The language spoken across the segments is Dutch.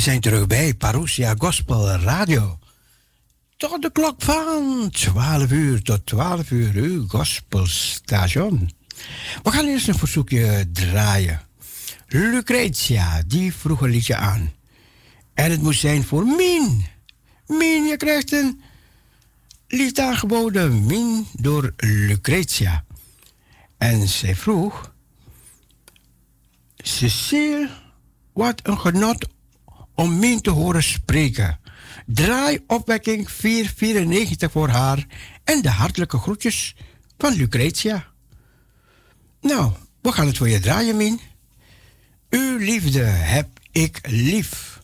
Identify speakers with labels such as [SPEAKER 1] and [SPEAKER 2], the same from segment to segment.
[SPEAKER 1] We zijn terug bij Parousia Gospel Radio. Tot de klok van 12 uur tot 12 uur, uw gospelstation. We gaan eerst een verzoekje draaien. Lucretia, die vroeg een liedje aan. En het moest zijn voor Min. Min, je krijgt een lied aangeboden. Min door Lucretia. En zij vroeg... Cecile, wat een genot om Min te horen spreken. Draai opwekking 494 voor haar en de hartelijke groetjes van Lucretia. Nou, we gaan het voor je draaien, Min. Uw liefde heb ik lief.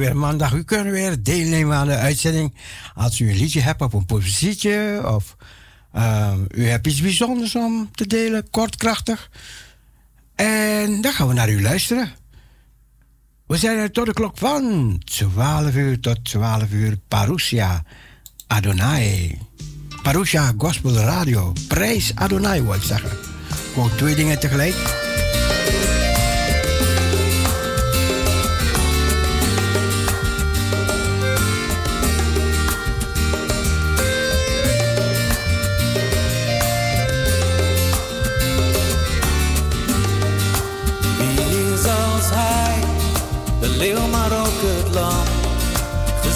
[SPEAKER 1] Weer maandag. U kunt weer deelnemen aan de uitzending. Als u een liedje hebt of een positie of uh, u hebt iets bijzonders om te delen, kort, krachtig. En dan gaan we naar u luisteren. We zijn er tot de klok van 12 uur tot 12 uur. Parousia Adonai. Parousia Gospel Radio. Prijs Adonai, wil ik zeggen. Gewoon twee dingen tegelijk.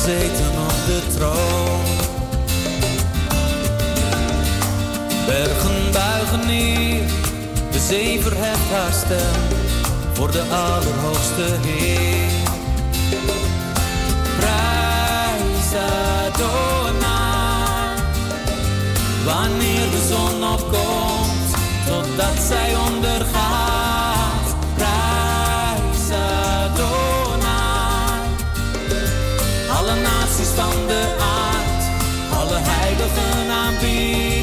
[SPEAKER 2] Gezeten op de troon. Bergen buigen neer, de zee verheft haar stem voor de Allerhoogste Heer. Prijs Adonai, wanneer de zon opkomt, totdat zij ondergaat. Van de aard, alle heiligen aanbiedt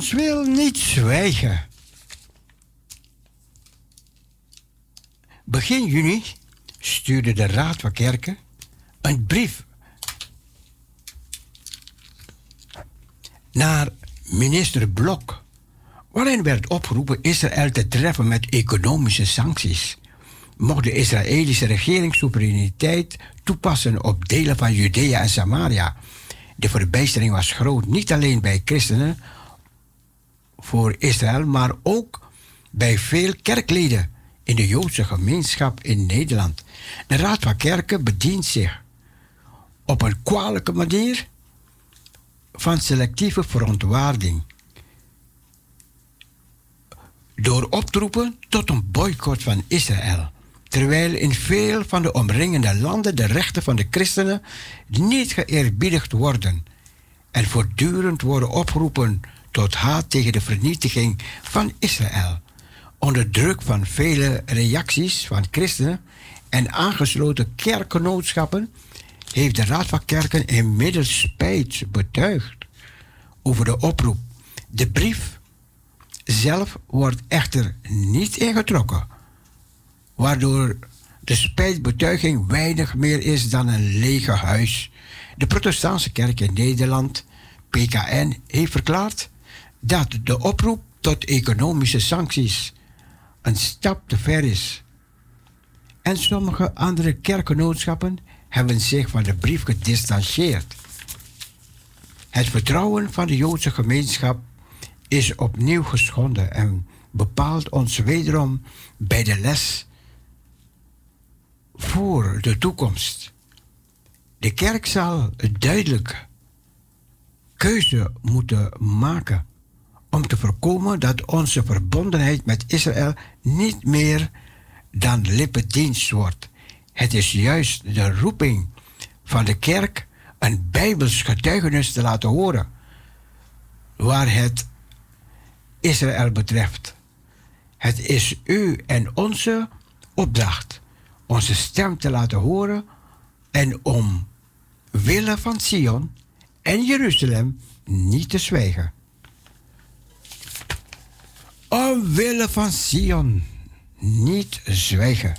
[SPEAKER 1] Sions wil niet zwijgen. Begin juni stuurde de Raad van Kerken een brief naar minister Blok, waarin werd opgeroepen Israël te treffen met economische sancties. Mocht de Israëlische regering soevereiniteit toepassen op delen van Judea en Samaria. De verbijstering was groot, niet alleen bij christenen, voor Israël, maar ook bij veel kerkleden in de Joodse gemeenschap in Nederland. De Raad van Kerken bedient zich op een kwalijke manier van selectieve verontwaarding. Door op te roepen tot een boycott van Israël. Terwijl in veel van de omringende landen de rechten van de christenen niet geëerbiedigd worden en voortdurend worden opgeroepen tot haat tegen de vernietiging van Israël. Onder druk van vele reacties van christenen en aangesloten kerkgenootschappen heeft de Raad van Kerken inmiddels spijt betuigd over de oproep. De brief zelf wordt echter niet ingetrokken, waardoor de spijtbetuiging weinig meer is dan een lege huis. De Protestantse Kerk in Nederland, PKN, heeft verklaard dat de oproep tot economische sancties een stap te ver is. En sommige andere kerkgenootschappen hebben zich van de brief gedistanceerd. Het vertrouwen van de Joodse gemeenschap is opnieuw geschonden en bepaalt ons wederom bij de les voor de toekomst. De kerk zal duidelijk keuze moeten maken om te voorkomen dat onze verbondenheid met Israël niet meer dan lippendienst wordt. Het is juist de roeping van de kerk een bijbels getuigenis te laten horen waar het Israël betreft. Het is u en onze opdracht onze stem te laten horen en om willen van Sion en Jeruzalem niet te zwijgen. Omwille van Sion, niet zwijgen.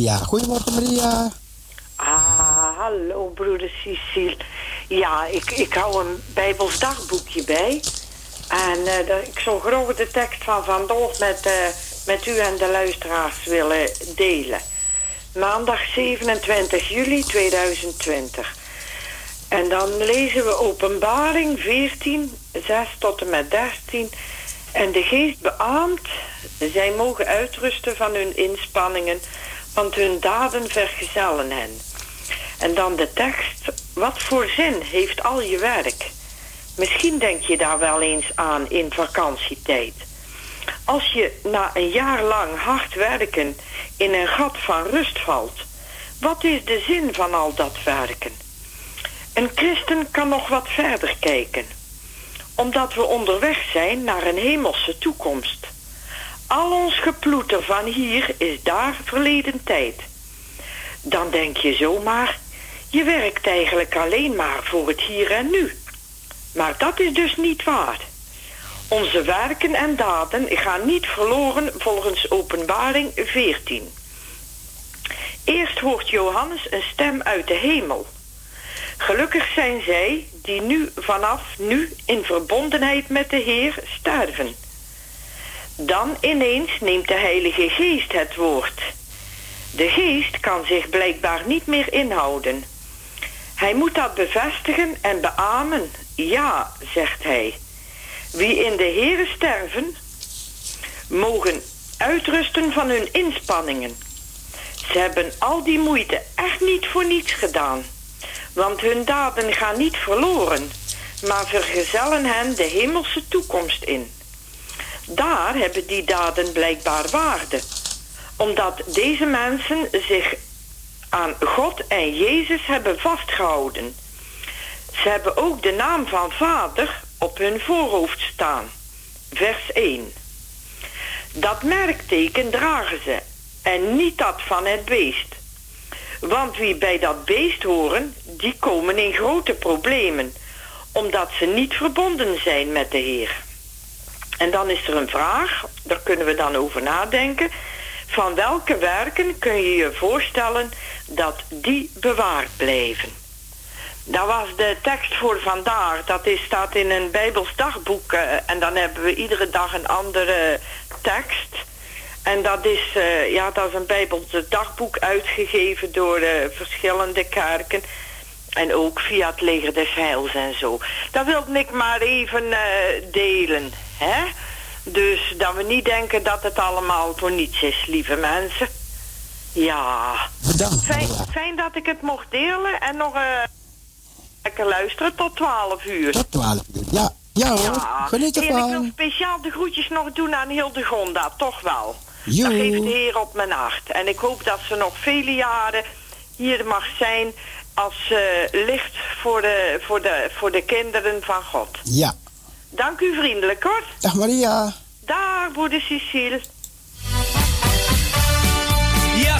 [SPEAKER 1] Maria. Goedemorgen, Maria.
[SPEAKER 3] Ah, hallo broeder Cecile. Ja, ik, ik hou een Bijbels dagboekje bij. En uh, ik zou graag de tekst van vandaag met, uh, met u en de luisteraars willen delen. Maandag 27 juli 2020. En dan lezen we openbaring 14, 6 tot en met 13. En de geest beaamt, zij mogen uitrusten van hun inspanningen, want hun daden vergezellen hen. En dan de tekst, wat voor zin heeft al je werk? Misschien denk je daar wel eens aan in vakantietijd. Als je na een jaar lang hard werken in een gat van rust valt, wat is de zin van al dat werken? Een christen kan nog wat verder kijken, omdat we onderweg zijn naar een hemelse toekomst. Al ons geploeter van hier is daar verleden tijd. Dan denk je zomaar, je werkt eigenlijk alleen maar voor het hier en nu. Maar dat is dus niet waar. Onze werken en daden gaan niet verloren volgens Openbaring 14. Eerst hoort Johannes een stem uit de hemel. Gelukkig zijn zij die nu vanaf nu in verbondenheid met de Heer sterven. Dan ineens neemt de Heilige Geest het woord. De Geest kan zich blijkbaar niet meer inhouden. Hij moet dat bevestigen en beamen. Ja, zegt hij. Wie in de Heere sterven, mogen uitrusten van hun inspanningen. Ze hebben al die moeite echt niet voor niets gedaan. Want hun daden gaan niet verloren, maar vergezellen hen de hemelse toekomst in. Daar hebben die daden blijkbaar waarde, omdat deze mensen zich aan God en Jezus hebben vastgehouden. Ze hebben ook de naam van Vader op hun voorhoofd staan. Vers 1. Dat merkteken dragen ze en niet dat van het beest. Want wie bij dat beest horen, die komen in grote problemen, omdat ze niet verbonden zijn met de Heer. En dan is er een vraag, daar kunnen we dan over nadenken. Van welke werken kun je je voorstellen dat die bewaard blijven? Dat was de tekst voor vandaag. Dat is, staat in een Bijbels dagboek. Uh, en dan hebben we iedere dag een andere tekst. En dat is, uh, ja, dat is een Bijbels dagboek uitgegeven door uh, verschillende kerken. En ook via het leger des heils en zo. Dat wilde ik maar even delen. Hè? Dus dat we niet denken dat het allemaal voor niets is, lieve mensen. Ja.
[SPEAKER 1] Bedankt.
[SPEAKER 3] Fijn, fijn dat ik het mocht delen en nog uh, lekker luisteren tot 12 uur.
[SPEAKER 1] Tot 12 uur, ja. Ja hoor,
[SPEAKER 3] ja.
[SPEAKER 1] geniet ervan.
[SPEAKER 3] En ik wil speciaal de groetjes nog doen aan Hildegonda, toch wel. Jo. Dat geeft de Heer op mijn hart. En ik hoop dat ze nog vele jaren hier mag zijn als uh, licht voor de, voor, de, voor de kinderen van God.
[SPEAKER 1] Ja.
[SPEAKER 3] Dank u vriendelijk hoor.
[SPEAKER 1] Dag Maria.
[SPEAKER 3] Dag, broeder Cecile.
[SPEAKER 1] Ja,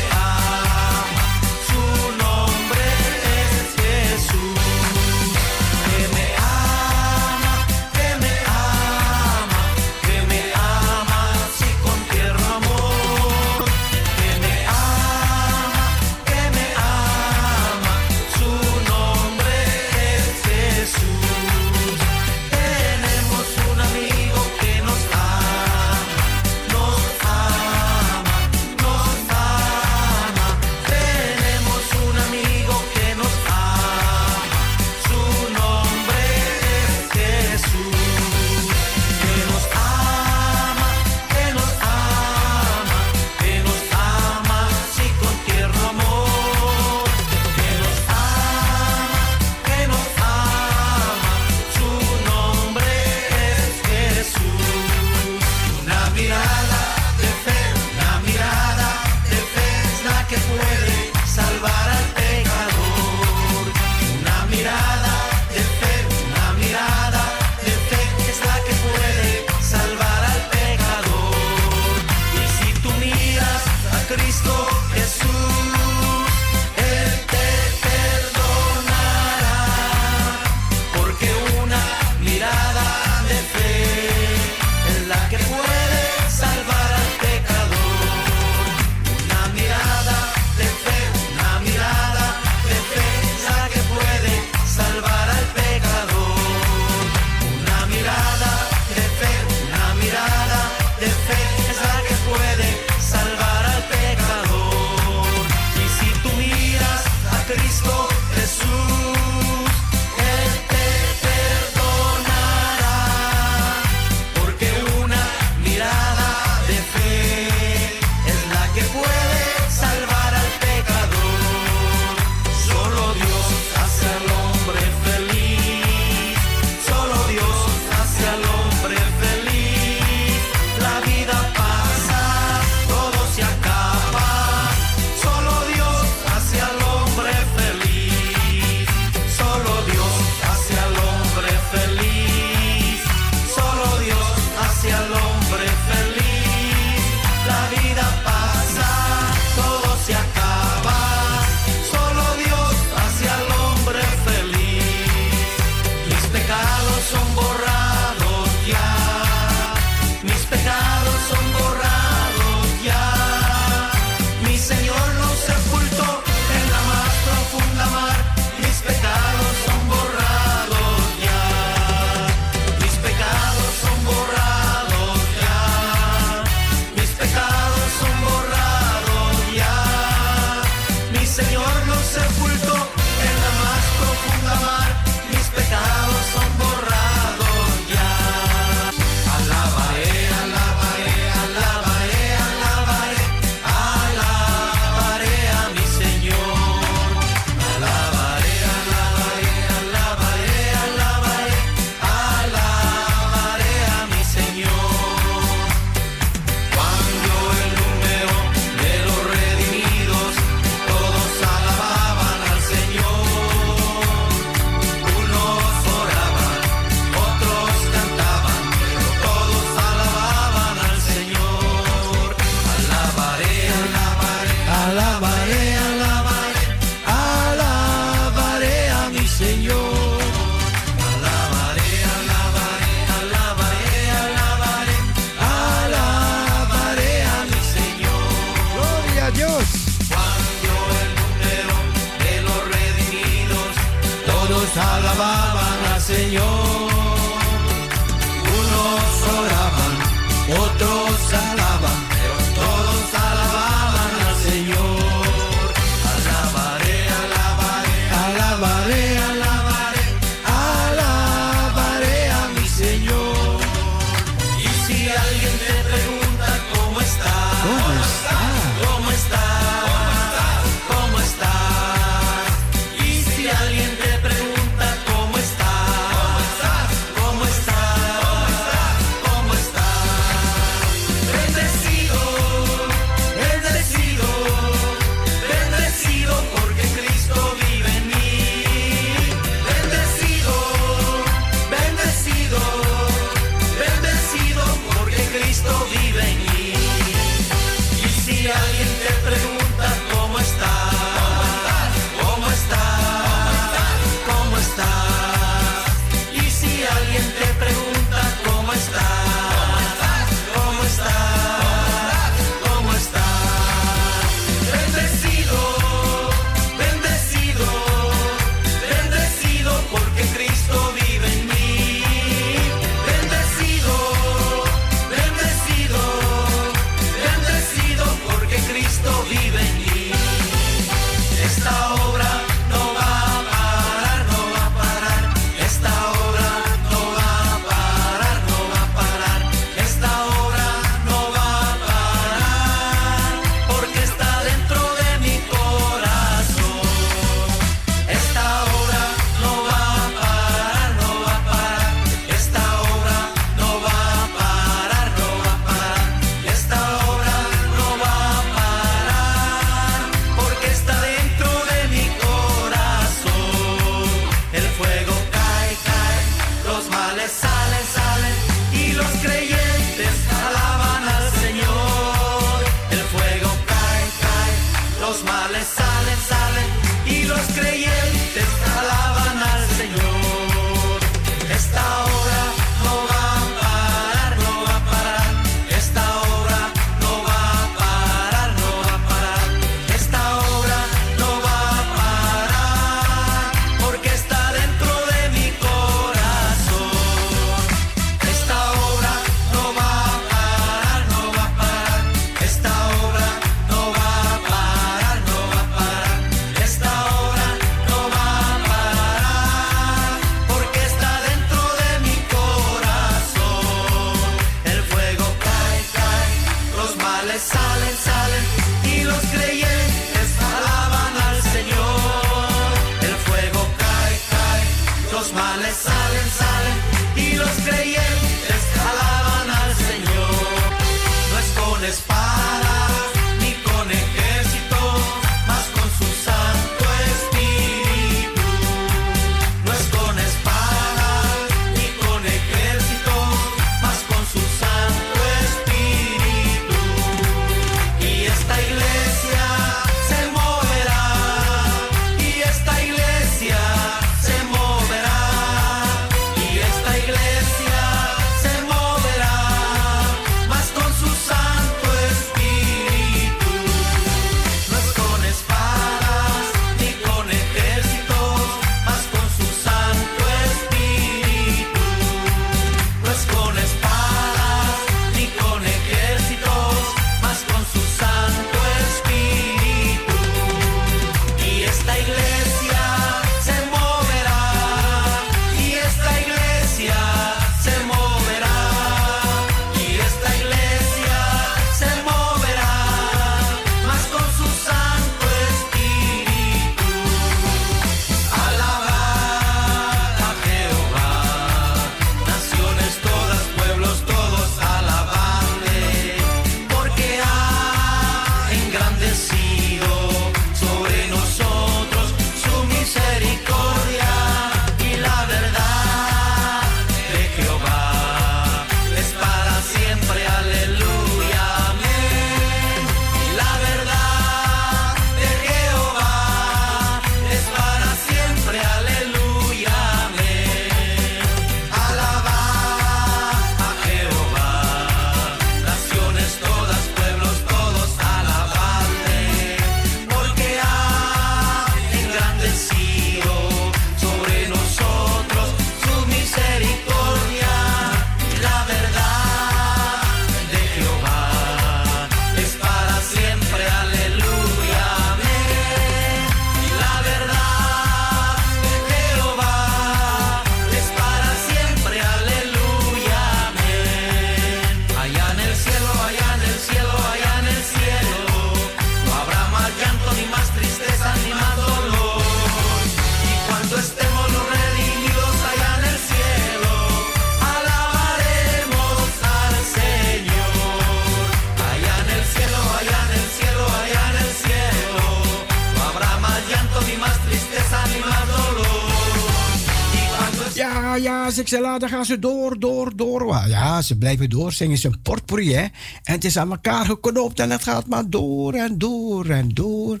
[SPEAKER 1] zei, dan gaan ze door, door, door. Ja, ze blijven doorzingen. Het is een potpourri, hè. En het is aan elkaar geknoopt en het gaat maar door en door en door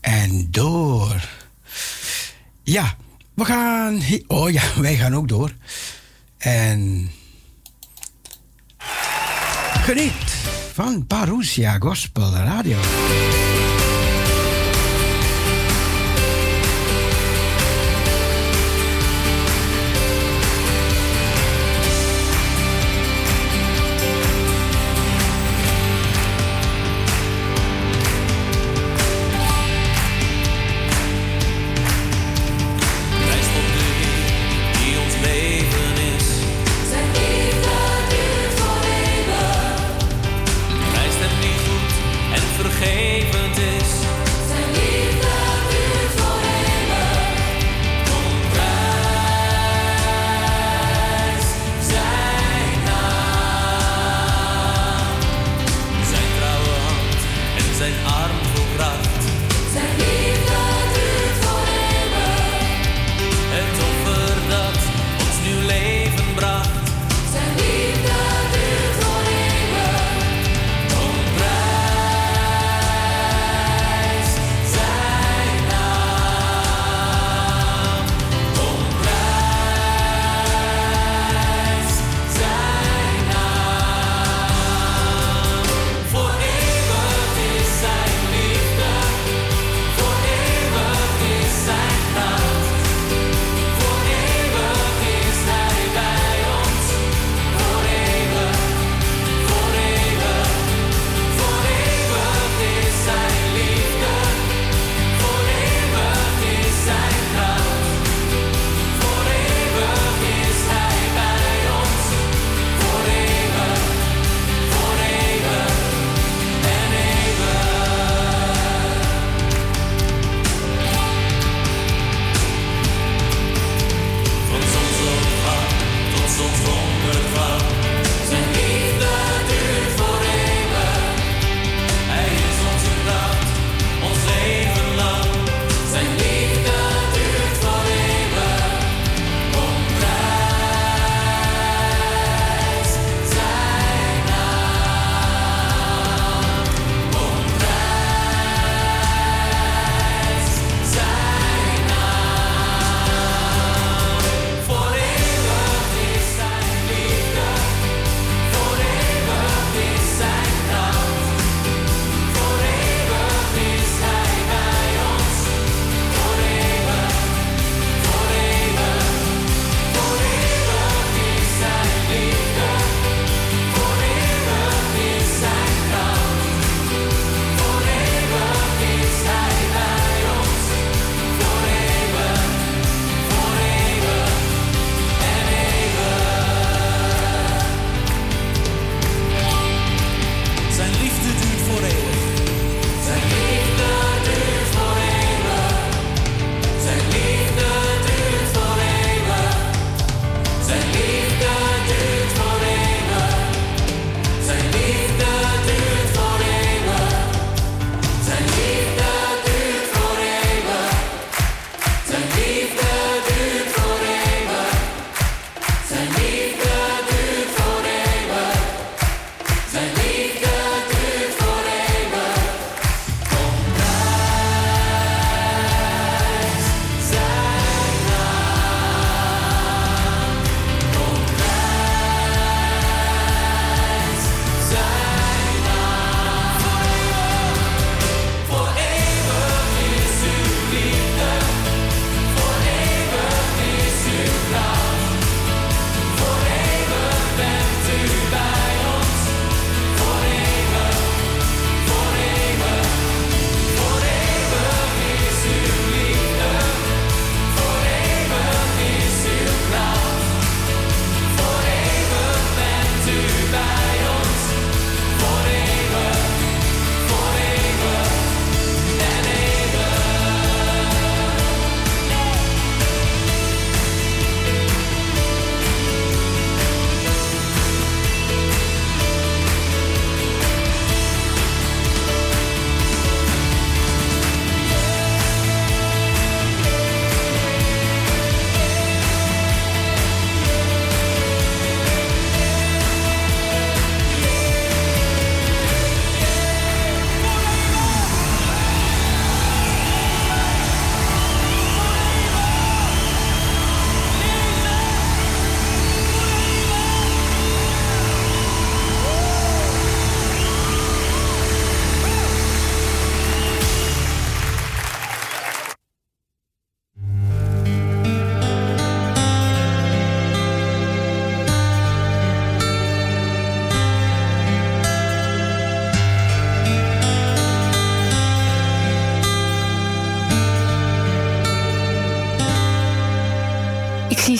[SPEAKER 1] en door. Ja, we gaan... Oh ja, wij gaan ook door. En... Geniet van Parousia Gospel Radio.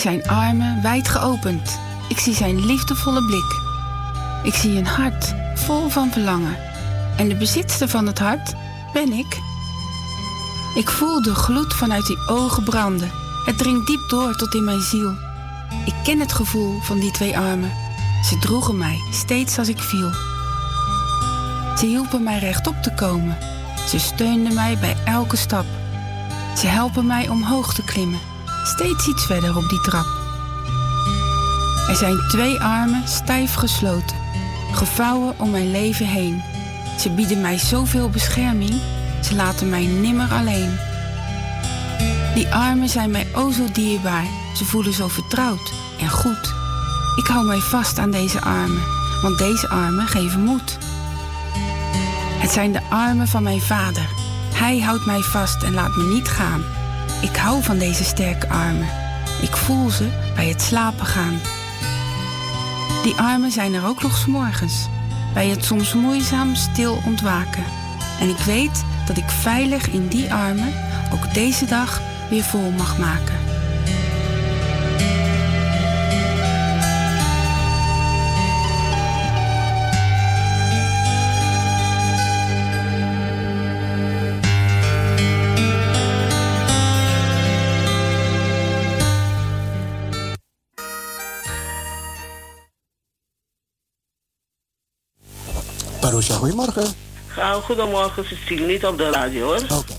[SPEAKER 4] Zijn armen wijd geopend. Ik zie zijn liefdevolle blik. Ik zie een hart vol van verlangen. En de bezitster van het hart ben ik. Ik voel de gloed vanuit die ogen branden. Het dringt diep door tot in mijn ziel. Ik ken het gevoel van die twee armen. Ze droegen mij steeds als ik viel. Ze hielpen mij rechtop te komen. Ze steunden mij bij elke stap. Ze helpen mij omhoog te klimmen, steeds iets verder op die trap. Er zijn twee armen stijf gesloten, gevouwen om mijn leven heen. Ze bieden mij zoveel bescherming, ze laten mij nimmer alleen. Die armen zijn mij o zo dierbaar, ze voelen zo vertrouwd en goed. Ik hou mij vast aan deze armen, want deze armen geven moed. Het zijn de armen van mijn vader. Hij houdt mij vast en laat me niet gaan. Ik hou van deze sterke armen. Ik voel ze bij het slapen gaan. Die armen zijn er ook nog s morgens, bij het soms moeizaam stil ontwaken. En ik weet dat ik veilig in die armen ook deze dag weer vol mag maken.
[SPEAKER 5] Goedemorgen.
[SPEAKER 6] Goedemorgen Cecile, niet op de radio hoor.
[SPEAKER 5] Oké.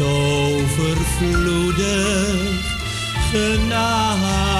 [SPEAKER 7] overvloedig
[SPEAKER 2] genade.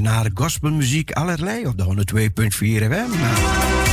[SPEAKER 5] Naar gospelmuziek allerlei op de 102.4 FM.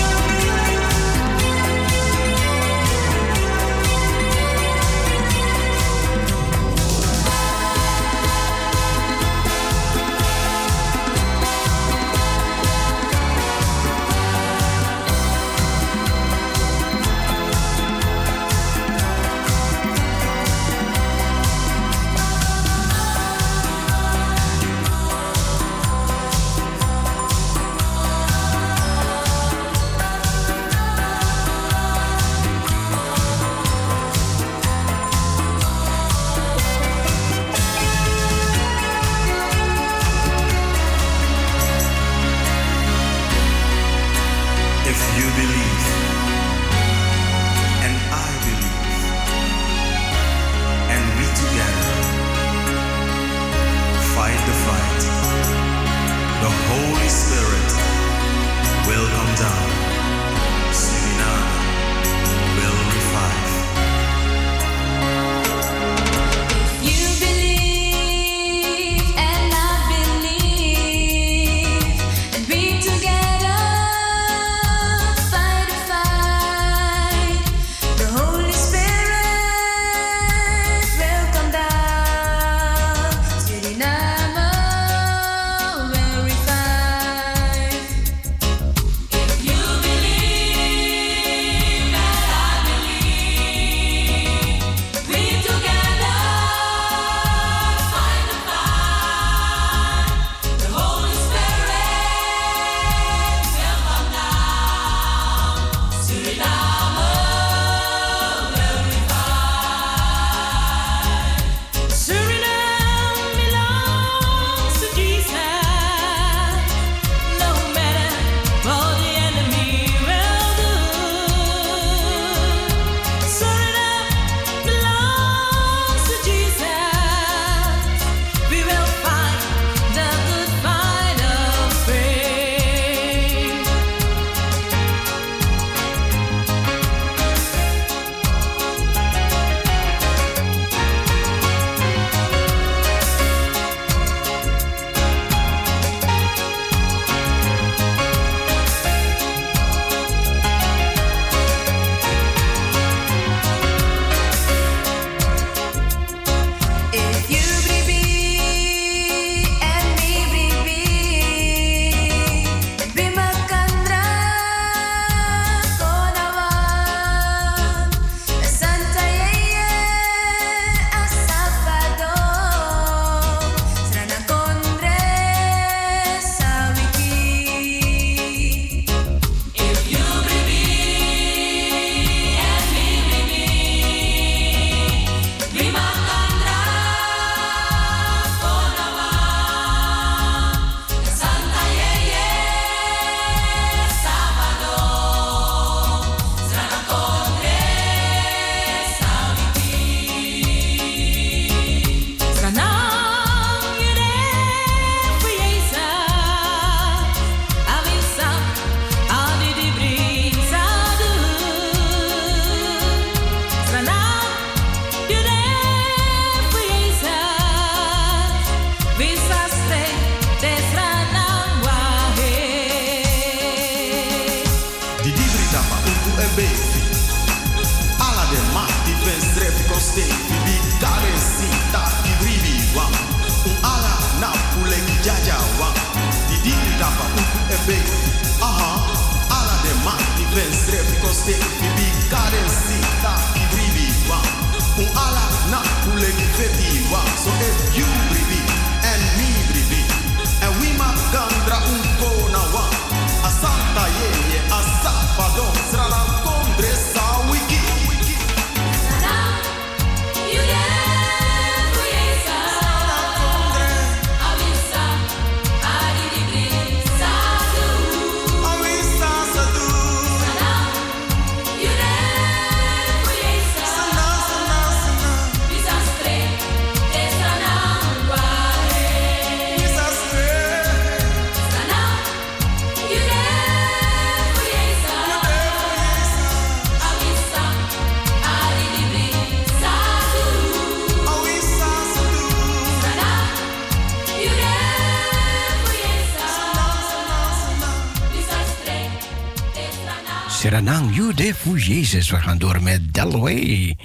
[SPEAKER 1] Voor Jezus. We gaan door met Delaway.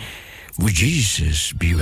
[SPEAKER 1] Voor Jesus, be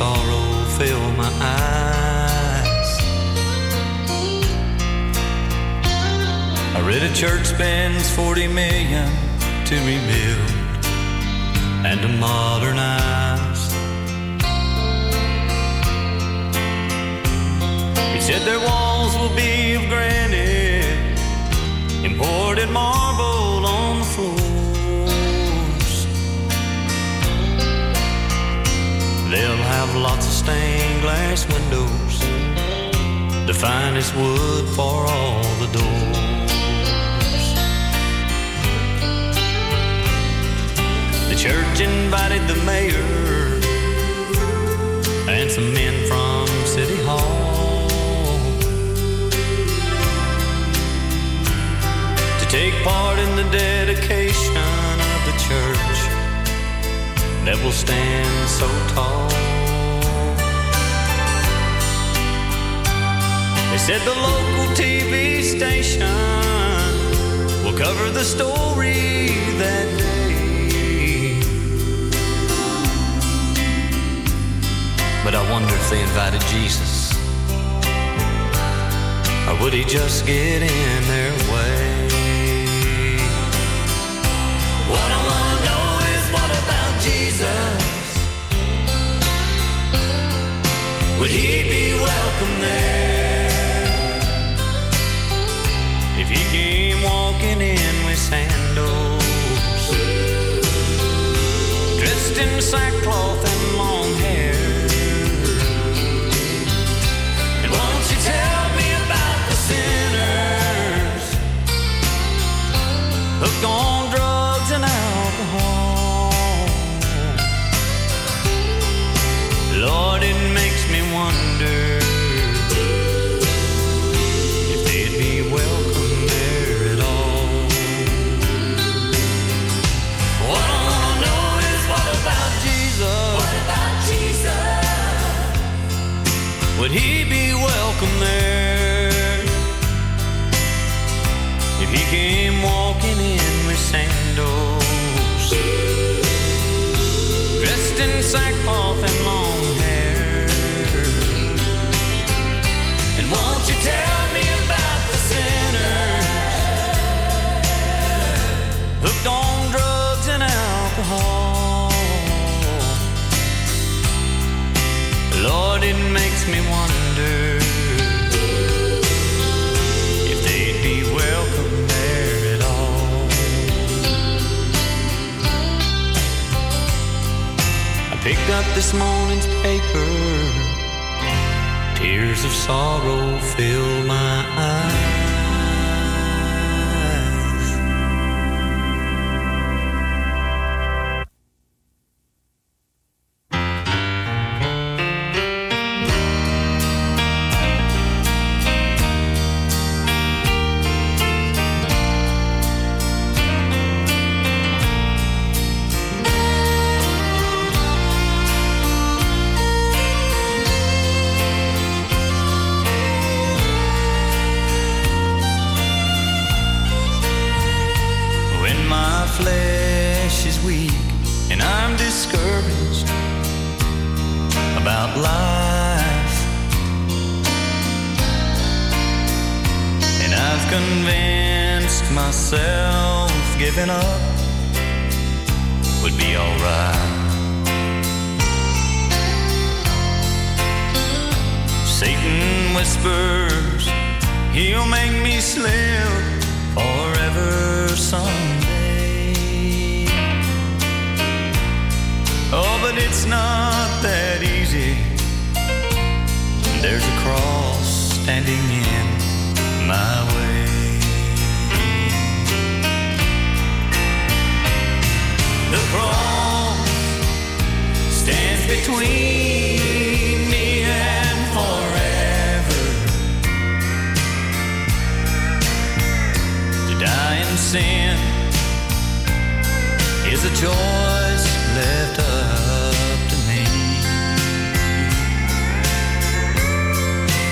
[SPEAKER 8] sorrow fill my eyes. I read a church spends 40 million to rebuild and to modernize. It said their walls will be of granite, imported marble They'll have lots of stained glass windows, the finest wood for all the doors. The church invited the mayor and some men from City Hall to take part in the dedication will stand so tall. They said the local TV station will cover the story that day. But I wonder if they invited Jesus. Or would he just get in their way? Would he be welcome there? If he came walking in with sandals, dressed in sackcloth this morning's paper. Tears of sorrow fill my discouraged about life, and I've convinced myself giving up would be alright. Satan whispers he'll make me slip forever someday. Oh, but it's not that easy. There's a cross standing in my way. The cross stands between me and forever. To die in sin is a joy.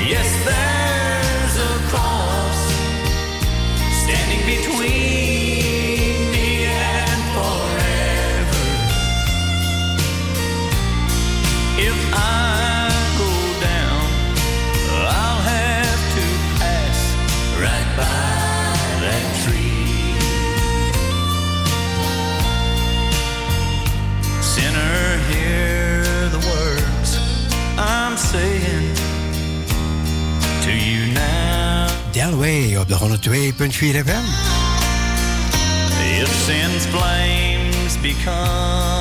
[SPEAKER 8] Yes, there's a cross standing between
[SPEAKER 1] Delway op de 102.4 FM. Sin's become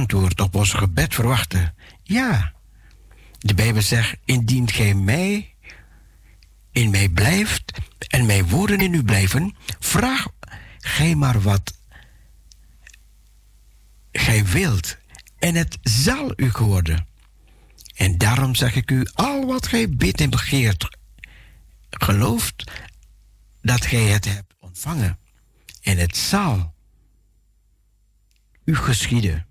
[SPEAKER 1] antwoord op ons gebed verwachten. Ja. De Bijbel zegt, indien gij mij in mij blijft en mijn woorden in u blijven, vraag gij maar wat gij wilt en het zal u geworden. En daarom zeg ik u, al wat gij bidt en begeert, gelooft dat gij het hebt ontvangen. En het zal u geschieden.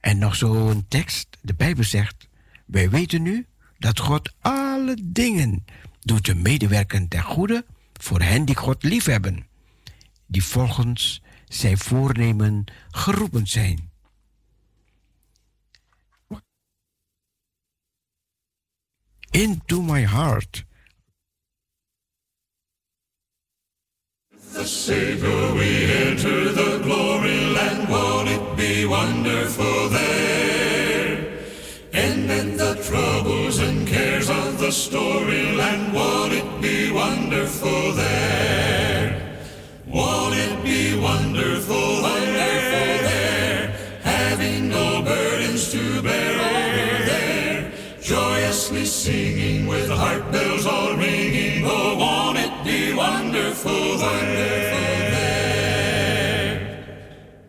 [SPEAKER 1] En nog zo'n tekst, de Bijbel zegt, wij weten nu dat God alle dingen doet te medewerken ten goede voor hen die God liefhebben, die volgens zijn voornemen geroepen zijn. Into my heart.
[SPEAKER 9] The Savior, we enter the glory. Won't it be wonderful there? And then the troubles and cares of the storyland. Won't it be wonderful there? Won't it be wonderful, wonderful there? Having no burdens to bear over there. Joyously singing with heart bells all ringing. Oh, won't it be wonderful there?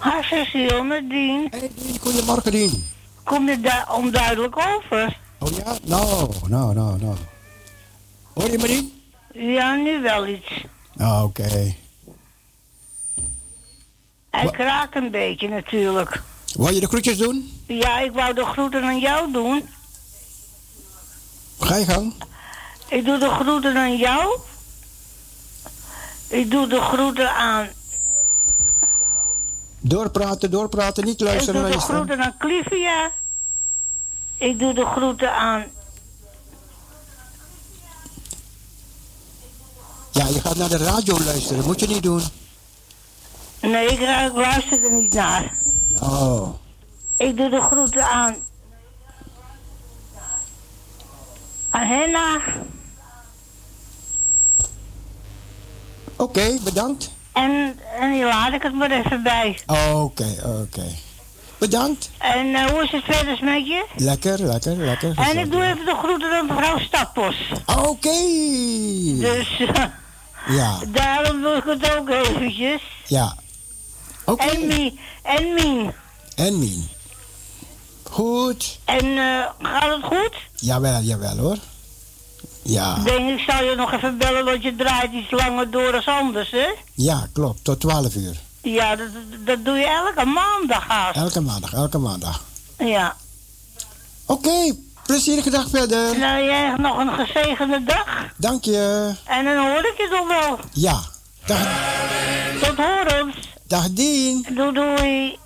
[SPEAKER 10] Ha, Cecile, met Dien.
[SPEAKER 1] Hey, Dien, goedemorgen, Dien.
[SPEAKER 10] Kom je daar onduidelijk over?
[SPEAKER 1] Oh ja? Nou, nou, nou, nou. Hoor je me niet?
[SPEAKER 10] Ja, nu wel iets.
[SPEAKER 1] Ah, oké.
[SPEAKER 10] Hij
[SPEAKER 1] Wa-
[SPEAKER 10] kraakt een beetje natuurlijk.
[SPEAKER 1] Wil je de groetjes doen?
[SPEAKER 10] Ja, ik wou de groeten aan jou doen.
[SPEAKER 1] Ga je gang.
[SPEAKER 10] Ik doe de groeten aan jou. Ik doe de groeten aan...
[SPEAKER 1] Doorpraten, doorpraten, niet
[SPEAKER 10] Ik
[SPEAKER 1] luisteren
[SPEAKER 10] doe
[SPEAKER 1] naar
[SPEAKER 10] de groeten aan Clivia.
[SPEAKER 11] Ik doe de groeten aan.
[SPEAKER 1] Ja, je gaat naar de radio luisteren. Moet je niet doen.
[SPEAKER 11] Nee, ik, ik luister er niet naar.
[SPEAKER 1] Oh.
[SPEAKER 11] Ik doe de groeten aan. Aan Henna.
[SPEAKER 1] Oké, bedankt.
[SPEAKER 11] En, en die laat ik het maar even bij.
[SPEAKER 1] Oké, oké. Bedankt.
[SPEAKER 11] En eh, hoe is het verder met je?
[SPEAKER 1] Lekker, lekker, lekker.
[SPEAKER 11] En ik doe even de groeten aan mevrouw Stadpos.
[SPEAKER 1] Oké.
[SPEAKER 11] Dus
[SPEAKER 1] Ja,
[SPEAKER 11] daarom doe ik het ook eventjes.
[SPEAKER 1] ja. Oké.
[SPEAKER 11] En Mien. En Mien.
[SPEAKER 1] En Mien. Goed.
[SPEAKER 11] En eh, gaat het goed?
[SPEAKER 1] Jawel, jawel hoor. Ja.
[SPEAKER 11] Ik denk, ik zal je nog even bellen, want je draait iets langer door als anders, hè?
[SPEAKER 1] Ja, klopt. Tot 12 uur.
[SPEAKER 11] Ja, dat, dat doe je elke maandag haast.
[SPEAKER 1] Elke maandag, elke maandag.
[SPEAKER 11] Ja.
[SPEAKER 1] Oké, plezierige dag verder.
[SPEAKER 11] Nou, jij nog een gezegende dag.
[SPEAKER 1] Dank je.
[SPEAKER 11] En dan hoor ik je toch wel.
[SPEAKER 1] Ja. Dag,
[SPEAKER 11] Tot horens.
[SPEAKER 1] dag Dien.
[SPEAKER 11] Doei doei.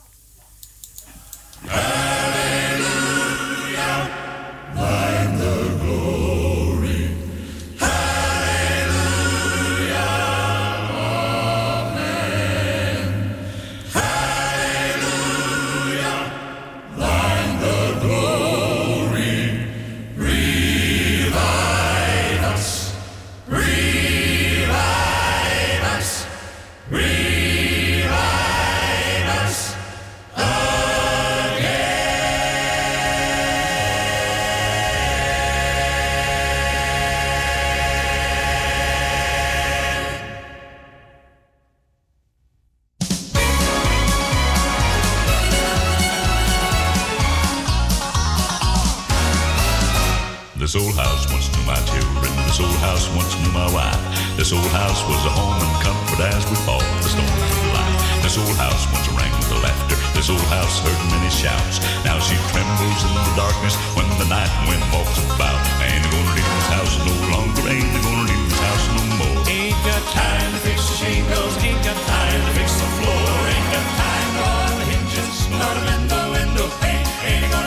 [SPEAKER 12] Old house was a home and comfort as we fought the storms of life. This old house once rang with laughter. This old house heard many shouts. Now she trembles in the darkness when the night wind walks about. Ain't gonna leave this house no longer. Ain't gonna leave this house no more.
[SPEAKER 13] Ain't got time to fix the shingles, ain't got time to fix the floor, ain't got time to oil the hinges, nor to mend the window pane. Ain't gonna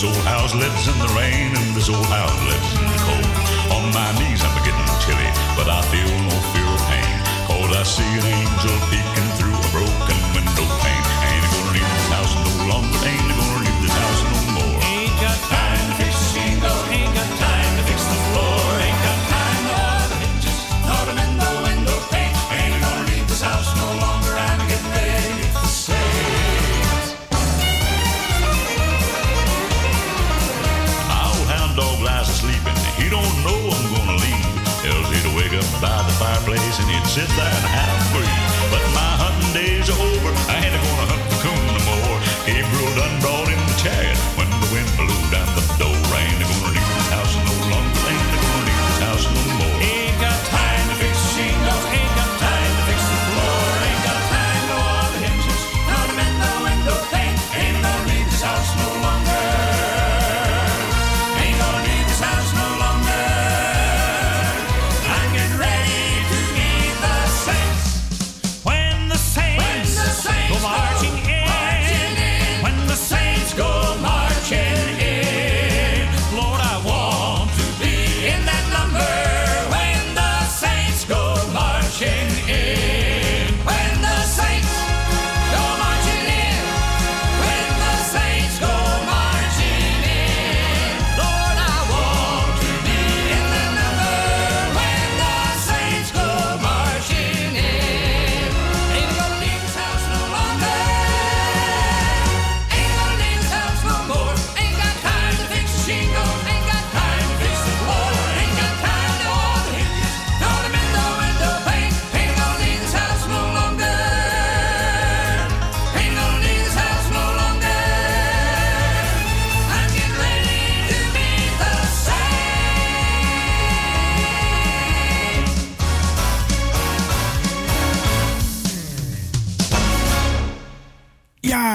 [SPEAKER 13] This
[SPEAKER 12] old house lives in the rain and this old house lives in the cold. On my knees I'm getting chilly, but I feel no fear of pain. Cause I see an angel peeking sit there and have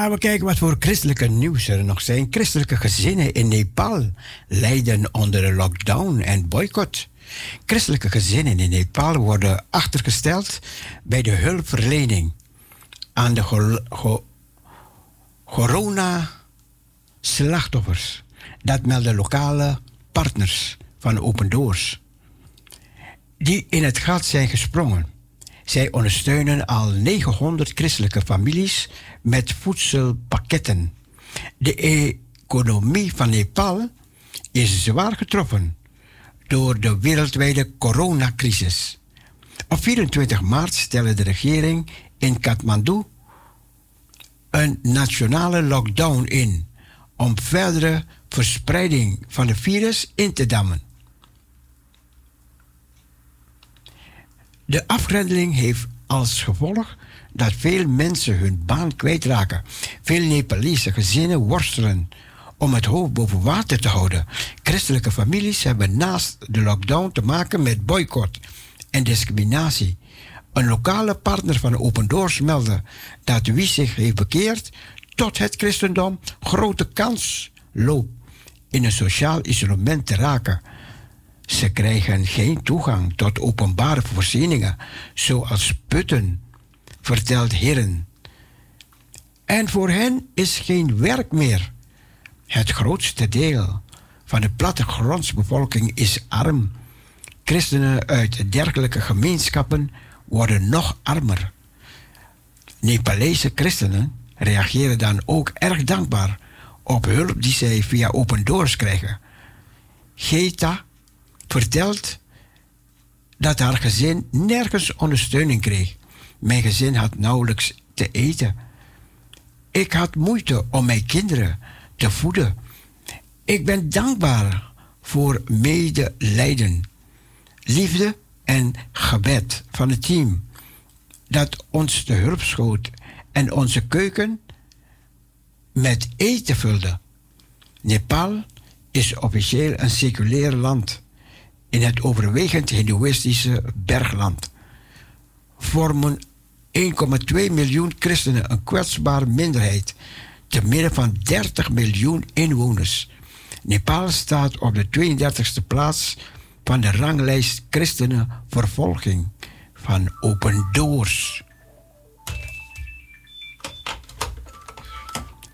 [SPEAKER 1] Ja, we kijken wat voor christelijke nieuws er nog zijn. Christelijke gezinnen in Nepal lijden onder een lockdown en boycott. Christelijke gezinnen in Nepal worden achtergesteld bij de hulpverlening aan de corona-slachtoffers. Dat melden lokale partners van Open Doors. Die in het gat zijn gesprongen. Zij ondersteunen al 900 christelijke families met voedselpakketten. De economie van Nepal is zwaar getroffen door de wereldwijde coronacrisis. Op 24 maart stelde de regering in Kathmandu een nationale lockdown in om verdere verspreiding van het virus in te dammen. De afgrendeling heeft als gevolg dat veel mensen hun baan kwijtraken. Veel Nepalese gezinnen worstelen om het hoofd boven water te houden. Christelijke families hebben naast de lockdown te maken met boycott en discriminatie. Een lokale partner van Open Doors meldde dat wie zich heeft bekeerd tot het christendom grote kans loopt in een sociaal isolement te raken. Ze krijgen geen toegang tot openbare voorzieningen, zoals putten, vertelt Heren. En voor hen is geen werk meer. Het grootste deel van de plattegrondsbevolking is arm. Christenen uit dergelijke gemeenschappen worden nog armer. Nepalese christenen reageren dan ook erg dankbaar op hulp die zij via Open Doors krijgen. Geta vertelt dat haar gezin nergens ondersteuning kreeg. Mijn gezin had nauwelijks te eten. Ik had moeite om mijn kinderen te voeden. Ik ben dankbaar voor medelijden, liefde en gebed van het team dat ons te hulp schoot en onze keuken met eten vulde. Nepal is officieel een seculair land in het overwegend hindoeïstische bergland. Vormen 1,2 miljoen christenen een kwetsbare minderheid te midden van 30 miljoen inwoners. Nepal staat op de 32e plaats van de ranglijst christenenvervolging van Open Doors.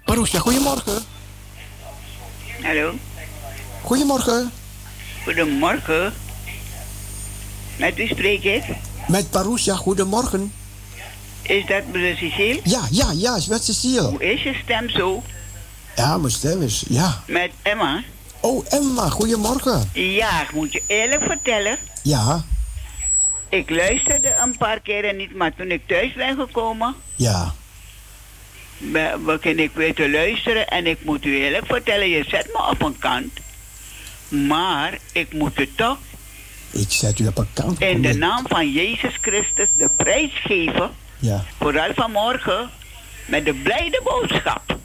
[SPEAKER 1] Parousia, goedemorgen.
[SPEAKER 10] Hallo.
[SPEAKER 1] Goedemorgen.
[SPEAKER 10] Goedemorgen. Met wie spreek ik?
[SPEAKER 1] Met Parousia, goedemorgen.
[SPEAKER 10] Is dat mevrouw Cecile?
[SPEAKER 1] Ja, ja, ja, is met Cecile.
[SPEAKER 10] Hoe is je stem zo?
[SPEAKER 1] Ja, mijn stem is, ja.
[SPEAKER 10] Met Emma?
[SPEAKER 1] Oh, Emma, goedemorgen.
[SPEAKER 10] Ja, ik moet je eerlijk vertellen.
[SPEAKER 1] Ja,
[SPEAKER 10] Ik luisterde een paar keren niet, maar toen ik thuis ben gekomen,
[SPEAKER 1] ja.
[SPEAKER 10] be- begin ik weer te luisteren. En ik moet u eerlijk vertellen, je zet me op een kant. Maar ik moet het toch
[SPEAKER 1] Ik zet u op een kant.
[SPEAKER 10] in de naam van Jezus Christus de prijs geven.
[SPEAKER 1] Ja.
[SPEAKER 10] Vooral vanmorgen met de blijde boodschap.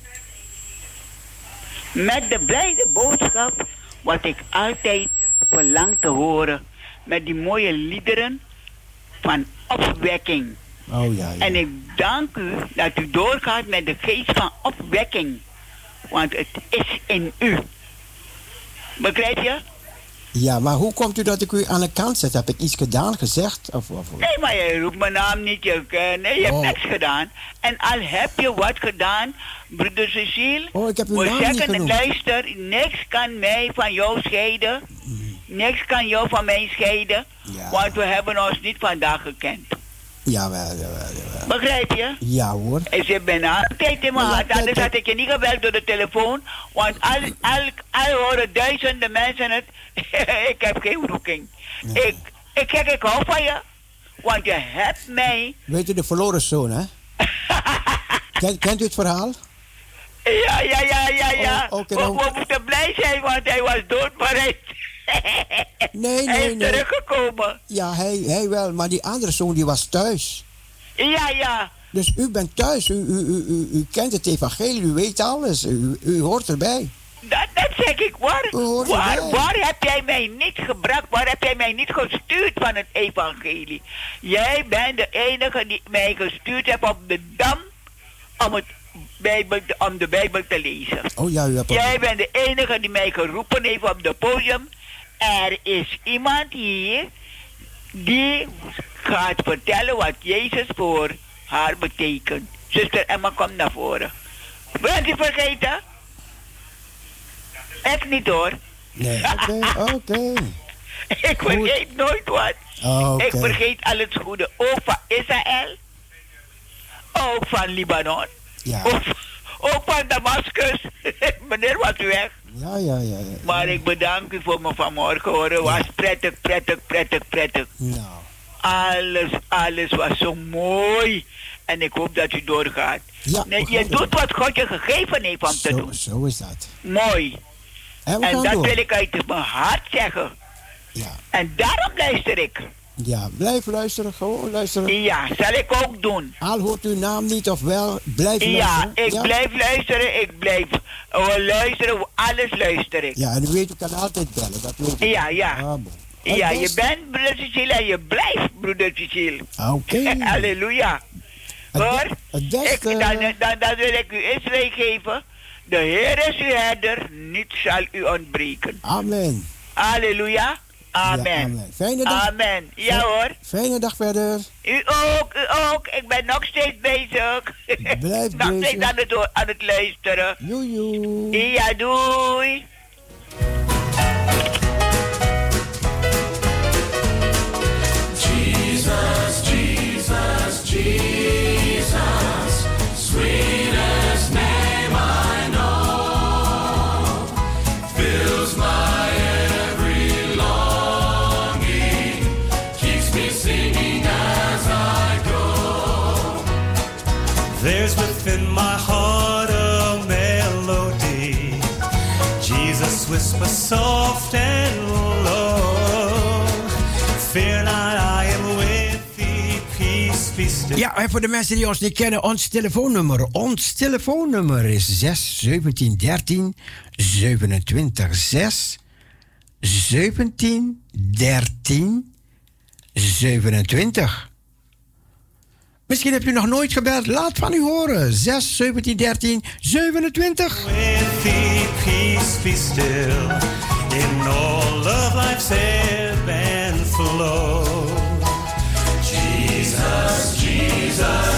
[SPEAKER 10] Met de blijde boodschap wat ik altijd verlang te horen. Met die mooie liederen van opwekking.
[SPEAKER 1] Oh ja, ja.
[SPEAKER 10] En ik dank u dat u doorgaat met de geest van opwekking. Want het is in u. Begrijp je?
[SPEAKER 1] Ja, maar hoe komt u dat ik u aan de kant zet? Heb ik iets gedaan, gezegd? Of, of,
[SPEAKER 10] Nee, maar je roept mijn naam niet. Je, eh, nee, je hebt
[SPEAKER 1] Oh.
[SPEAKER 10] niks gedaan. En al heb je wat gedaan, broeder Cecile.
[SPEAKER 1] Oh, ik heb uw
[SPEAKER 10] we
[SPEAKER 1] naam niet
[SPEAKER 10] zeggen,
[SPEAKER 1] genoemd.
[SPEAKER 10] luister, niks kan mij van jou scheiden. Niks kan jou van mij scheiden. Want we hebben ons niet vandaag gekend.
[SPEAKER 1] Jawel, jawel, jawel.
[SPEAKER 10] Begrijp je?
[SPEAKER 1] Ja hoor.
[SPEAKER 10] En ze ben altijd in mijn hart. Anders had ik je niet gebeld door de telefoon. Want al, al, al horen duizenden mensen het. ik heb geen roeking. Ik, ik, kijk, ik hou van je. Want je hebt mij.
[SPEAKER 1] Weet u de verloren zoon, hè? Kent, kent u het verhaal?
[SPEAKER 10] Ja, ja, ja, ja, ja.
[SPEAKER 1] Oh,
[SPEAKER 10] we, we moeten blij zijn, want hij was dood, maar hij,
[SPEAKER 1] Nee,
[SPEAKER 10] hij
[SPEAKER 1] nee,
[SPEAKER 10] is
[SPEAKER 1] nee.
[SPEAKER 10] teruggekomen.
[SPEAKER 1] Ja, hij, hij wel, maar die andere zoon die was thuis.
[SPEAKER 10] Ja, ja.
[SPEAKER 1] Dus u bent thuis, u, u, u, u, kent het evangelie, u weet alles, u, u hoort erbij.
[SPEAKER 10] Dat, dat zeg ik. Waar, waar, waar heb jij mij niet gebracht? Waar heb jij mij niet gestuurd van het evangelie? Jij bent de enige die mij gestuurd hebt op de dam om, het Bijbel, om de Bijbel te lezen.
[SPEAKER 1] Oh ja, u hebt
[SPEAKER 10] Jij bent de enige die mij geroepen heeft op de podium er is iemand hier die gaat vertellen wat Jezus voor haar betekent. Zuster Emma, kom naar voren. Bent u vergeten? Ik niet hoor.
[SPEAKER 1] Nee, oké, oké.
[SPEAKER 10] Ik vergeet nooit wat.
[SPEAKER 1] Oké.
[SPEAKER 10] Ik vergeet al het goede. Ook van Israël. Ook van Libanon.
[SPEAKER 1] Ja.
[SPEAKER 10] Ook, ook van Damascus. Meneer was weg.
[SPEAKER 1] Ja, ja, ja. ja.
[SPEAKER 10] Maar ik bedank u voor me vanmorgen horen. was prettig, prettig, prettig, prettig.
[SPEAKER 1] Nou,
[SPEAKER 10] Alles, alles was zo mooi. En ik hoop dat u doorgaat.
[SPEAKER 1] Ja,
[SPEAKER 10] nee,
[SPEAKER 1] we
[SPEAKER 10] je doet wat God je gegeven heeft om te doen.
[SPEAKER 1] zo is dat.
[SPEAKER 10] Mooi.
[SPEAKER 1] En
[SPEAKER 10] dat
[SPEAKER 1] door.
[SPEAKER 10] wil ik uit mijn hart zeggen.
[SPEAKER 1] Ja.
[SPEAKER 10] En daarom luister ik.
[SPEAKER 1] Ja, blijf luisteren, gewoon luisteren.
[SPEAKER 10] Ja, zal ik ook doen.
[SPEAKER 1] Al hoort uw naam niet of wel, blijf
[SPEAKER 10] Ja,
[SPEAKER 1] luisteren.
[SPEAKER 10] ik blijf luisteren. Ik blijf oh, luisteren. Alles luister ik.
[SPEAKER 1] Ja, en u weet, u kan altijd bellen, dat weet ik.
[SPEAKER 10] Ja, ja.
[SPEAKER 1] Ah.
[SPEAKER 10] Ja, je bent broeder Cecile en je blijft broeder Cecile.
[SPEAKER 1] Oké.
[SPEAKER 10] Halleluja. Hoor, ik, dan, dan, dan wil ik u eens geven. De Heer is uw herder, niets zal u ontbreken.
[SPEAKER 1] Amen.
[SPEAKER 10] Halleluja. Amen.
[SPEAKER 1] Ja, amen. Fijne dag.
[SPEAKER 10] Amen. Ja hoor.
[SPEAKER 1] Fijne dag verder.
[SPEAKER 10] U ook, u ook. Ik ben nog steeds bezig.
[SPEAKER 1] Blijf
[SPEAKER 10] nog steeds
[SPEAKER 1] bezig.
[SPEAKER 10] aan het, aan het luisteren.
[SPEAKER 1] Joejoe.
[SPEAKER 10] Ja, doei.
[SPEAKER 2] Jesus,
[SPEAKER 13] There's within my heart a melody. Jesus whispers soft and low. Fear not, I am with thee. Peace be.
[SPEAKER 14] Ja, en voor de mensen die ons niet kennen, ons telefoonnummer. Ons telefoonnummer is 6 17 13 27 6 17 13 27. Misschien hebt u nog nooit gebeld. Laat van u horen. 6 17 13 27.
[SPEAKER 13] With thee, peace be still. In all of life's ebb and flow.
[SPEAKER 2] Jesus, Jesus,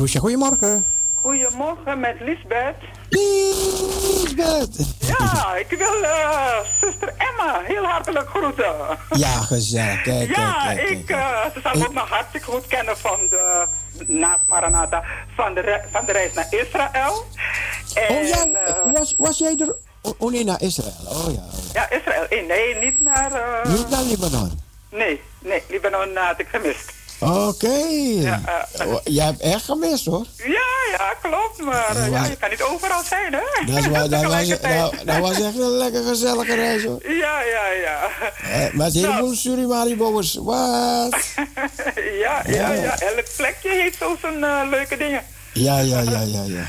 [SPEAKER 1] Parousia, goedemorgen.
[SPEAKER 15] Goedemorgen met Lisbeth.
[SPEAKER 1] Lisbeth.
[SPEAKER 15] Ja, ik wil eh, zuster Emma heel hartelijk groeten.
[SPEAKER 1] Ja, gezellig. Kijk,
[SPEAKER 15] ja,
[SPEAKER 1] kijk, kijk.
[SPEAKER 15] ik, eh, ze zal me ook nog hartstikke goed kennen van de, naast Maranatha, van de, re- van de reis naar Israël. En,
[SPEAKER 1] oh ja,
[SPEAKER 15] eh,
[SPEAKER 1] was, was jij er? Oh, oh, nee, naar Israël. Oh ja.
[SPEAKER 15] ja, Israël. Nee, niet naar...
[SPEAKER 1] Niet naar Libanon.
[SPEAKER 15] Nee, nee, Libanon had ik gemist.
[SPEAKER 1] Oké.
[SPEAKER 15] Ja, eh,
[SPEAKER 1] Oh, Jij hebt echt gemist hoor.
[SPEAKER 15] Ja, ja, klopt. Maar eh, ja, je kan niet overal zijn, hè?
[SPEAKER 1] Dat, was, dat, dat was echt een lekker gezellige reis hoor.
[SPEAKER 15] Ja, ja, ja.
[SPEAKER 1] Eh, met een heleboel Surimari-bouwers. Wat?
[SPEAKER 15] ja, ja, ja. Elk plekje heeft zo zijn eh, leuke dingen.
[SPEAKER 1] Ja, ja, ja, ja, ja.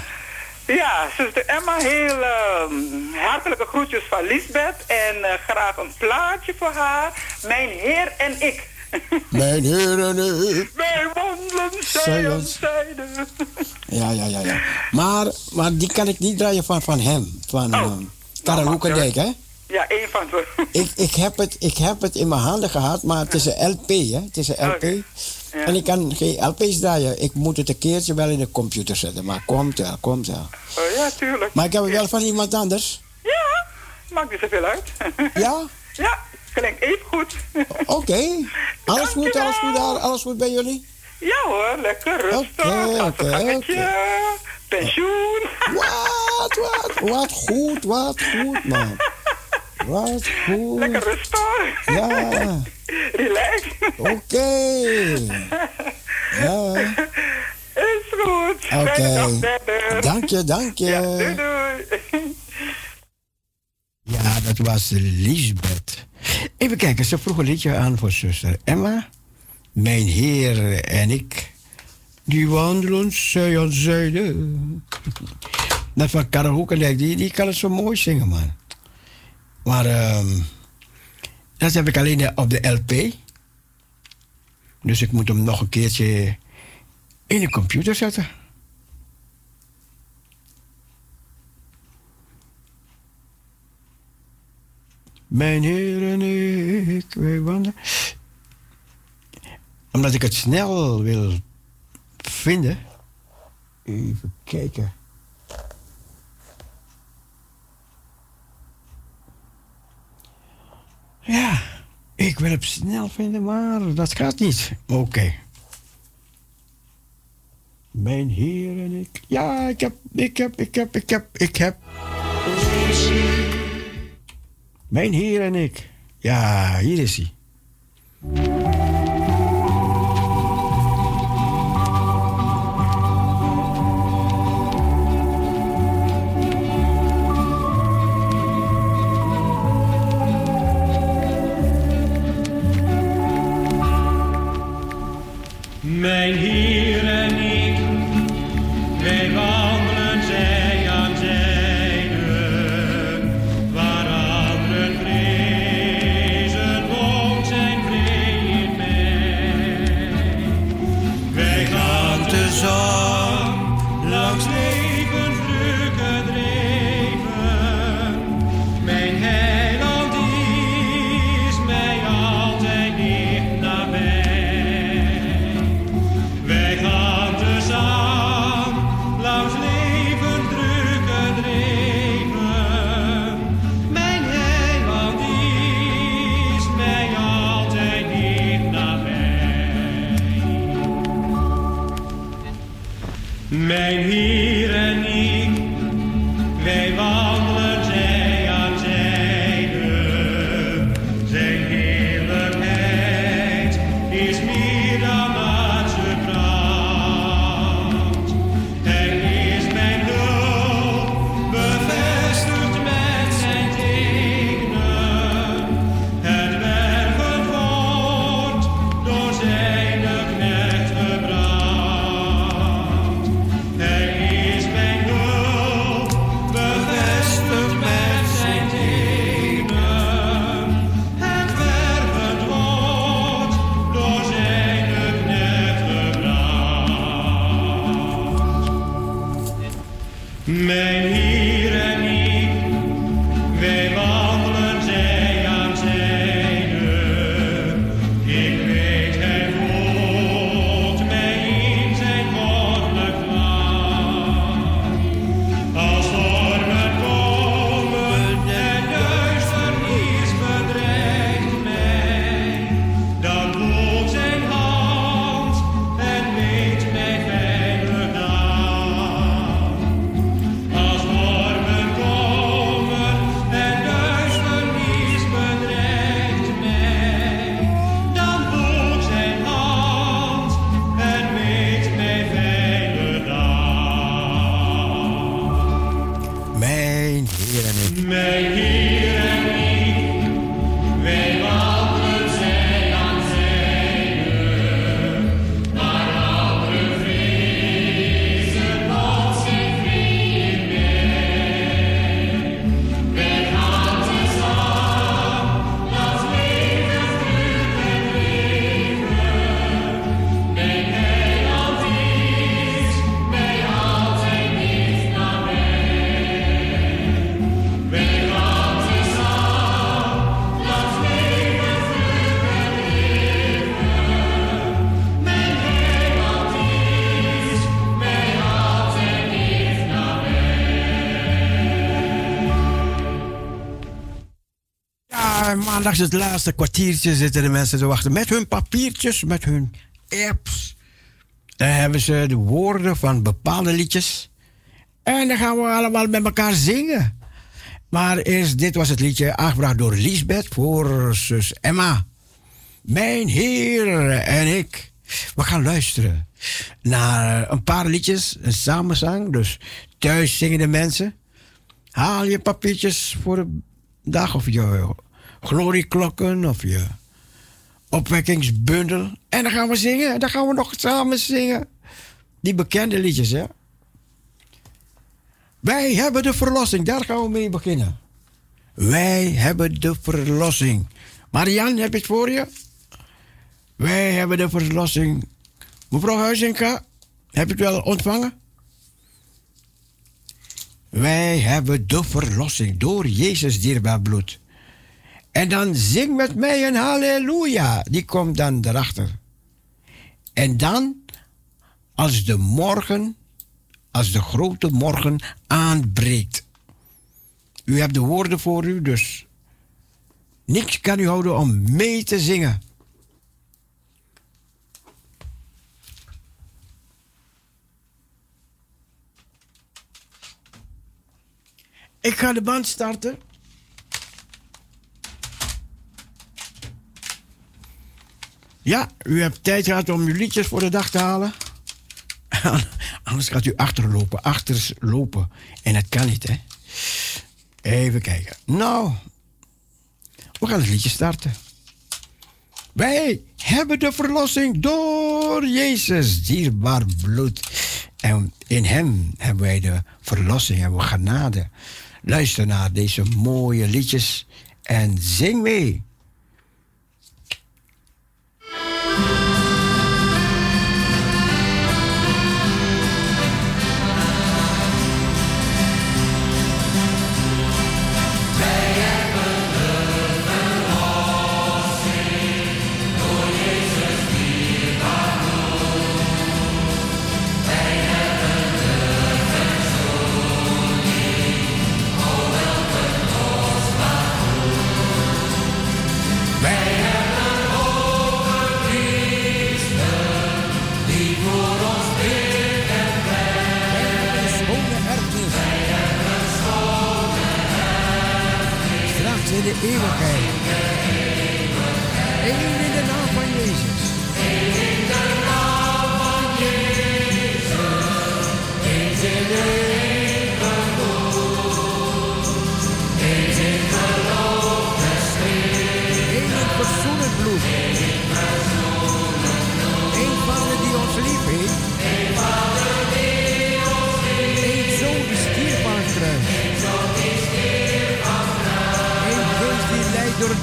[SPEAKER 15] Ja, zuster Emma, heel ehm, hartelijke groetjes van Lisbeth. En eh, graag een plaatje voor haar. Mijn heer en ik.
[SPEAKER 1] Mijn heer en ik.
[SPEAKER 15] Wij wandelen zij
[SPEAKER 1] Zij
[SPEAKER 15] aan
[SPEAKER 1] ons.
[SPEAKER 15] zijde.
[SPEAKER 1] Ja, ja, ja, ja. Maar, maar die kan ik niet draaien van, van hem. Van oh, Karel Hoekendijk, hè?
[SPEAKER 15] Ja, één van ze.
[SPEAKER 1] Ik, ik, heb het, ik heb het in mijn handen gehad, maar het is een LP, hè? Het is een LP.
[SPEAKER 15] Ja.
[SPEAKER 1] En ik kan geen LP's draaien. Ik moet het een keertje wel in de computer zetten. Maar komt wel, komt wel.
[SPEAKER 15] Oh, ja, tuurlijk.
[SPEAKER 1] Maar ik heb het wel van iemand anders.
[SPEAKER 15] Ja, maakt niet zoveel uit.
[SPEAKER 1] Ja?
[SPEAKER 15] Ja, klinkt even goed.
[SPEAKER 1] Oké. Alles goed, alles goed daar? Alles goed bij jullie?
[SPEAKER 15] Ja hoor, lekker rustig. Zijn gangetje. Pensioen.
[SPEAKER 1] Wat, wat, wat goed, wat goed, man. Wat goed.
[SPEAKER 15] Lekker rustig.
[SPEAKER 1] Ja.
[SPEAKER 15] Relax.
[SPEAKER 1] Oké. Ja.
[SPEAKER 15] Is goed.
[SPEAKER 1] Oké. Dank je, dank je.
[SPEAKER 15] Ja, doei doei.
[SPEAKER 13] Ja, dat was Lisbeth. Even kijken, ze vroeg een liedje aan voor zuster Emma. Mijn heer en ik, die wandelen zij aan zijde. Dat van Karel Hoekendijk, die, die kan het zo mooi zingen, man. Maar ehm, dat heb ik alleen op de LP. Dus ik moet hem nog een keertje in de computer zetten. Mijn heer en ik, wij wandelen. Omdat ik het snel wil vinden. Even kijken. Ja, ik wil het snel vinden, maar dat gaat niet. Oké. Mijn heer en ik. Ja, ik heb, ik heb, ik heb, ik heb, ik heb. Mijn heer en ik. Ja, hier is hij.
[SPEAKER 16] Mijn Heer en ik, wij wandelen
[SPEAKER 1] maandags het laatste kwartiertje zitten de mensen te wachten met hun papiertjes, met hun apps. Dan hebben ze de woorden van bepaalde liedjes. En dan gaan we allemaal met elkaar zingen. Maar eerst, dit was het liedje aangebracht door Lisbeth voor zus Emma. Mijn Heer en ik. We gaan luisteren naar een paar liedjes, een samenzang. Dus thuis zingende mensen. Haal je papiertjes voor de dag of je glorieklokken of je opwekkingsbundel. En dan gaan we zingen. En dan gaan we nog samen zingen. Die bekende liedjes, hè. Wij hebben de verlossing. Daar gaan we mee beginnen. Wij hebben de verlossing. Marian, heb je het voor je? Wij hebben de verlossing. Mevrouw Huizinga, heb je het wel ontvangen? Wij hebben de verlossing door Jezus dierbaar bloed. En dan zing met mij een halleluja. Die komt dan erachter. En dan, als de morgen, als de grote morgen aanbreekt. U hebt de woorden voor u, dus niks kan u houden om mee te zingen. Ik ga de band starten. Ja, u hebt tijd gehad om uw liedjes voor de dag te halen. Anders gaat u achterlopen, achterlopen. En dat kan niet, hè. Even kijken. Nou, we gaan het liedje starten. Wij hebben de verlossing door Jezus, dierbaar bloed. En in Hem hebben wij de verlossing, hebben we genade. Luister naar deze mooie liedjes en zing mee. Straks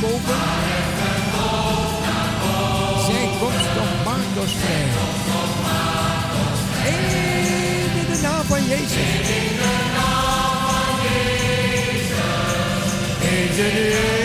[SPEAKER 1] naar boven. Zijn komst nog maakt ons vrij. Eén in de naam van Jezus.
[SPEAKER 9] In de eeuwige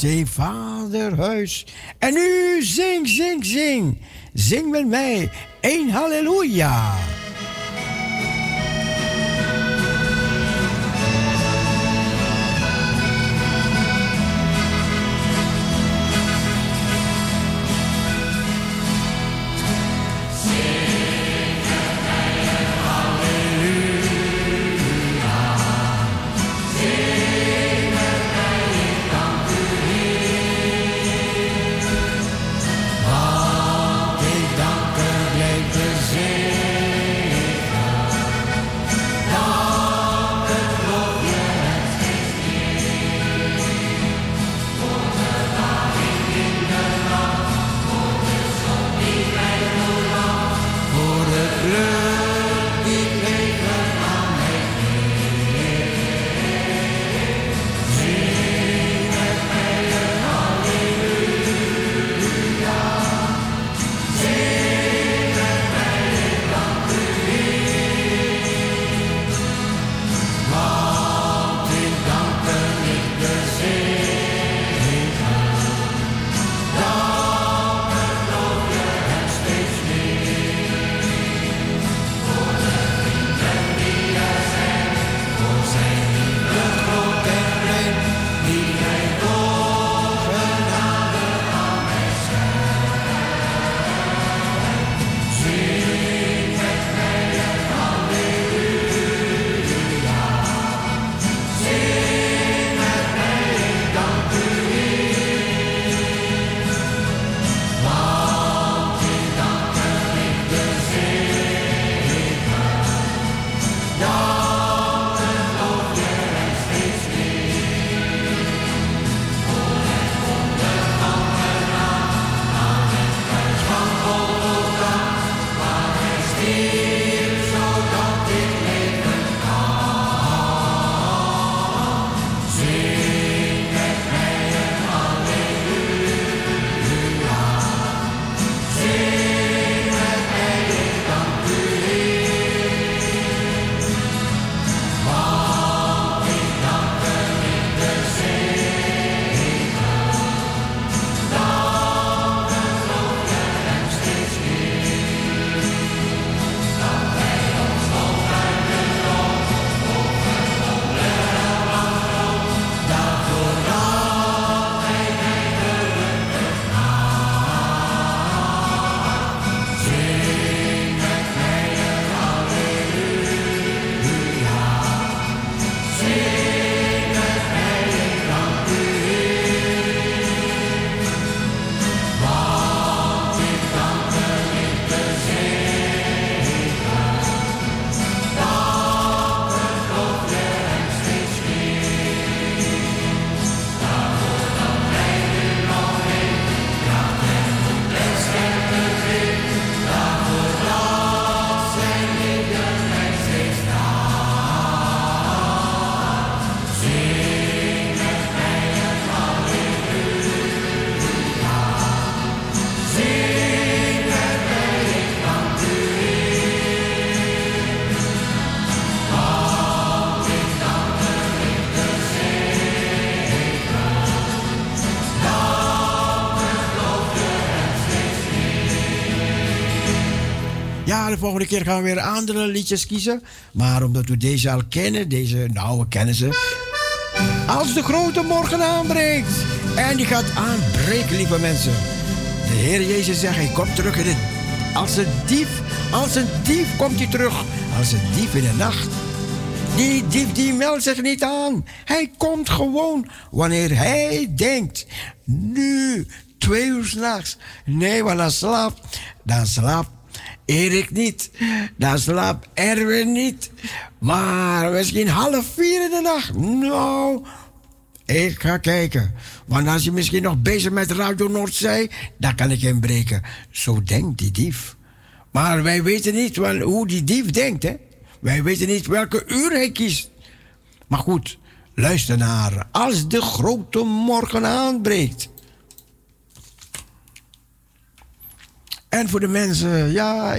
[SPEAKER 9] Straks
[SPEAKER 1] een vaderhuis. En nu zing, zing, zing. Zing met mij. Een halleluja.
[SPEAKER 2] De
[SPEAKER 1] volgende keer gaan we weer andere liedjes kiezen. Maar omdat we deze al kennen, deze, nou, we kennen ze. Als de grote morgen aanbreekt. En die gaat aanbreken, lieve mensen. De Heer Jezus zegt, hij komt terug in het... Als een dief, als een dief komt hij terug. Als een dief in de nacht. Die dief die meldt zich niet aan. Hij komt gewoon wanneer hij denkt. Nu, twee uur s'nachts. Nee, want dan slaapt, dan slaapt Erik niet. Dan slaapt Erwin niet. Maar misschien half vier in de nacht. Nou, ik ga kijken. Want als je misschien nog bezig met Radio Noordzee, dan kan ik hem breken. Zo denkt die dief. Maar wij weten niet hoe die dief denkt, hè? Wij weten niet welke uur hij kiest. Maar goed, luister naar Als de grote morgen aanbreekt. En voor de mensen, ja,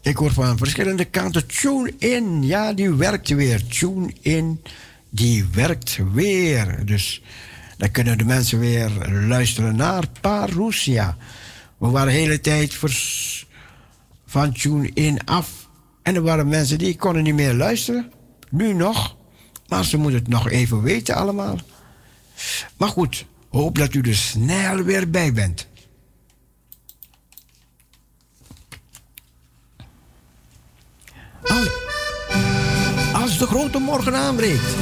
[SPEAKER 1] ik hoor van verschillende kanten. Tune in, ja, die werkt weer. Tune in, die werkt weer. Dus Dan kunnen de mensen weer luisteren naar Parousia. We waren de hele tijd vers- van tune in af. En er waren mensen die konden niet meer luisteren. Nu nog. Maar ze moeten het nog even weten allemaal. Maar goed, hoop dat u er snel weer bij bent. Als, als de grote morgen aanbreekt.